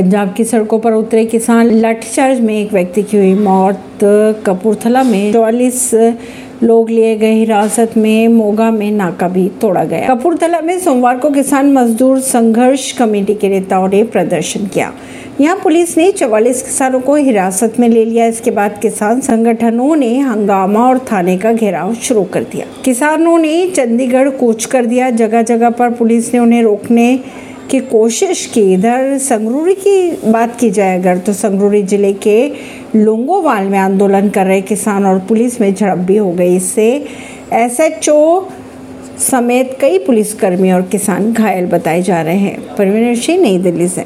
पंजाब की सड़कों पर उतरे किसान लाठीचार्ज में एक व्यक्ति की हुई मौत। कपूरथला में चौवालीस लोग लिए गए हिरासत में, मोगा में नाका भी तोड़ा गया। कपूरथला में सोमवार को किसान मजदूर संघर्ष कमेटी के नेताओं ने प्रदर्शन किया। यहाँ पुलिस ने चवालीस किसानों को हिरासत में ले लिया। इसके बाद किसान संगठनों ने हंगामा और थाने का घेराव शुरू कर दिया। किसानों ने चंडीगढ़ कूच कर दिया। जगह जगह पर पुलिस ने उन्हें रोकने की कोशिश की। इधर संगरूरी की बात की जाए अगर तो संगरूरी ज़िले के लोंगोवाल में आंदोलन कर रहे किसान और पुलिस में झड़प भी हो गई। इससे एसएचओ समेत कई पुलिसकर्मी और किसान घायल बताए जा रहे हैं। परवीन सिंह नई दिल्ली से।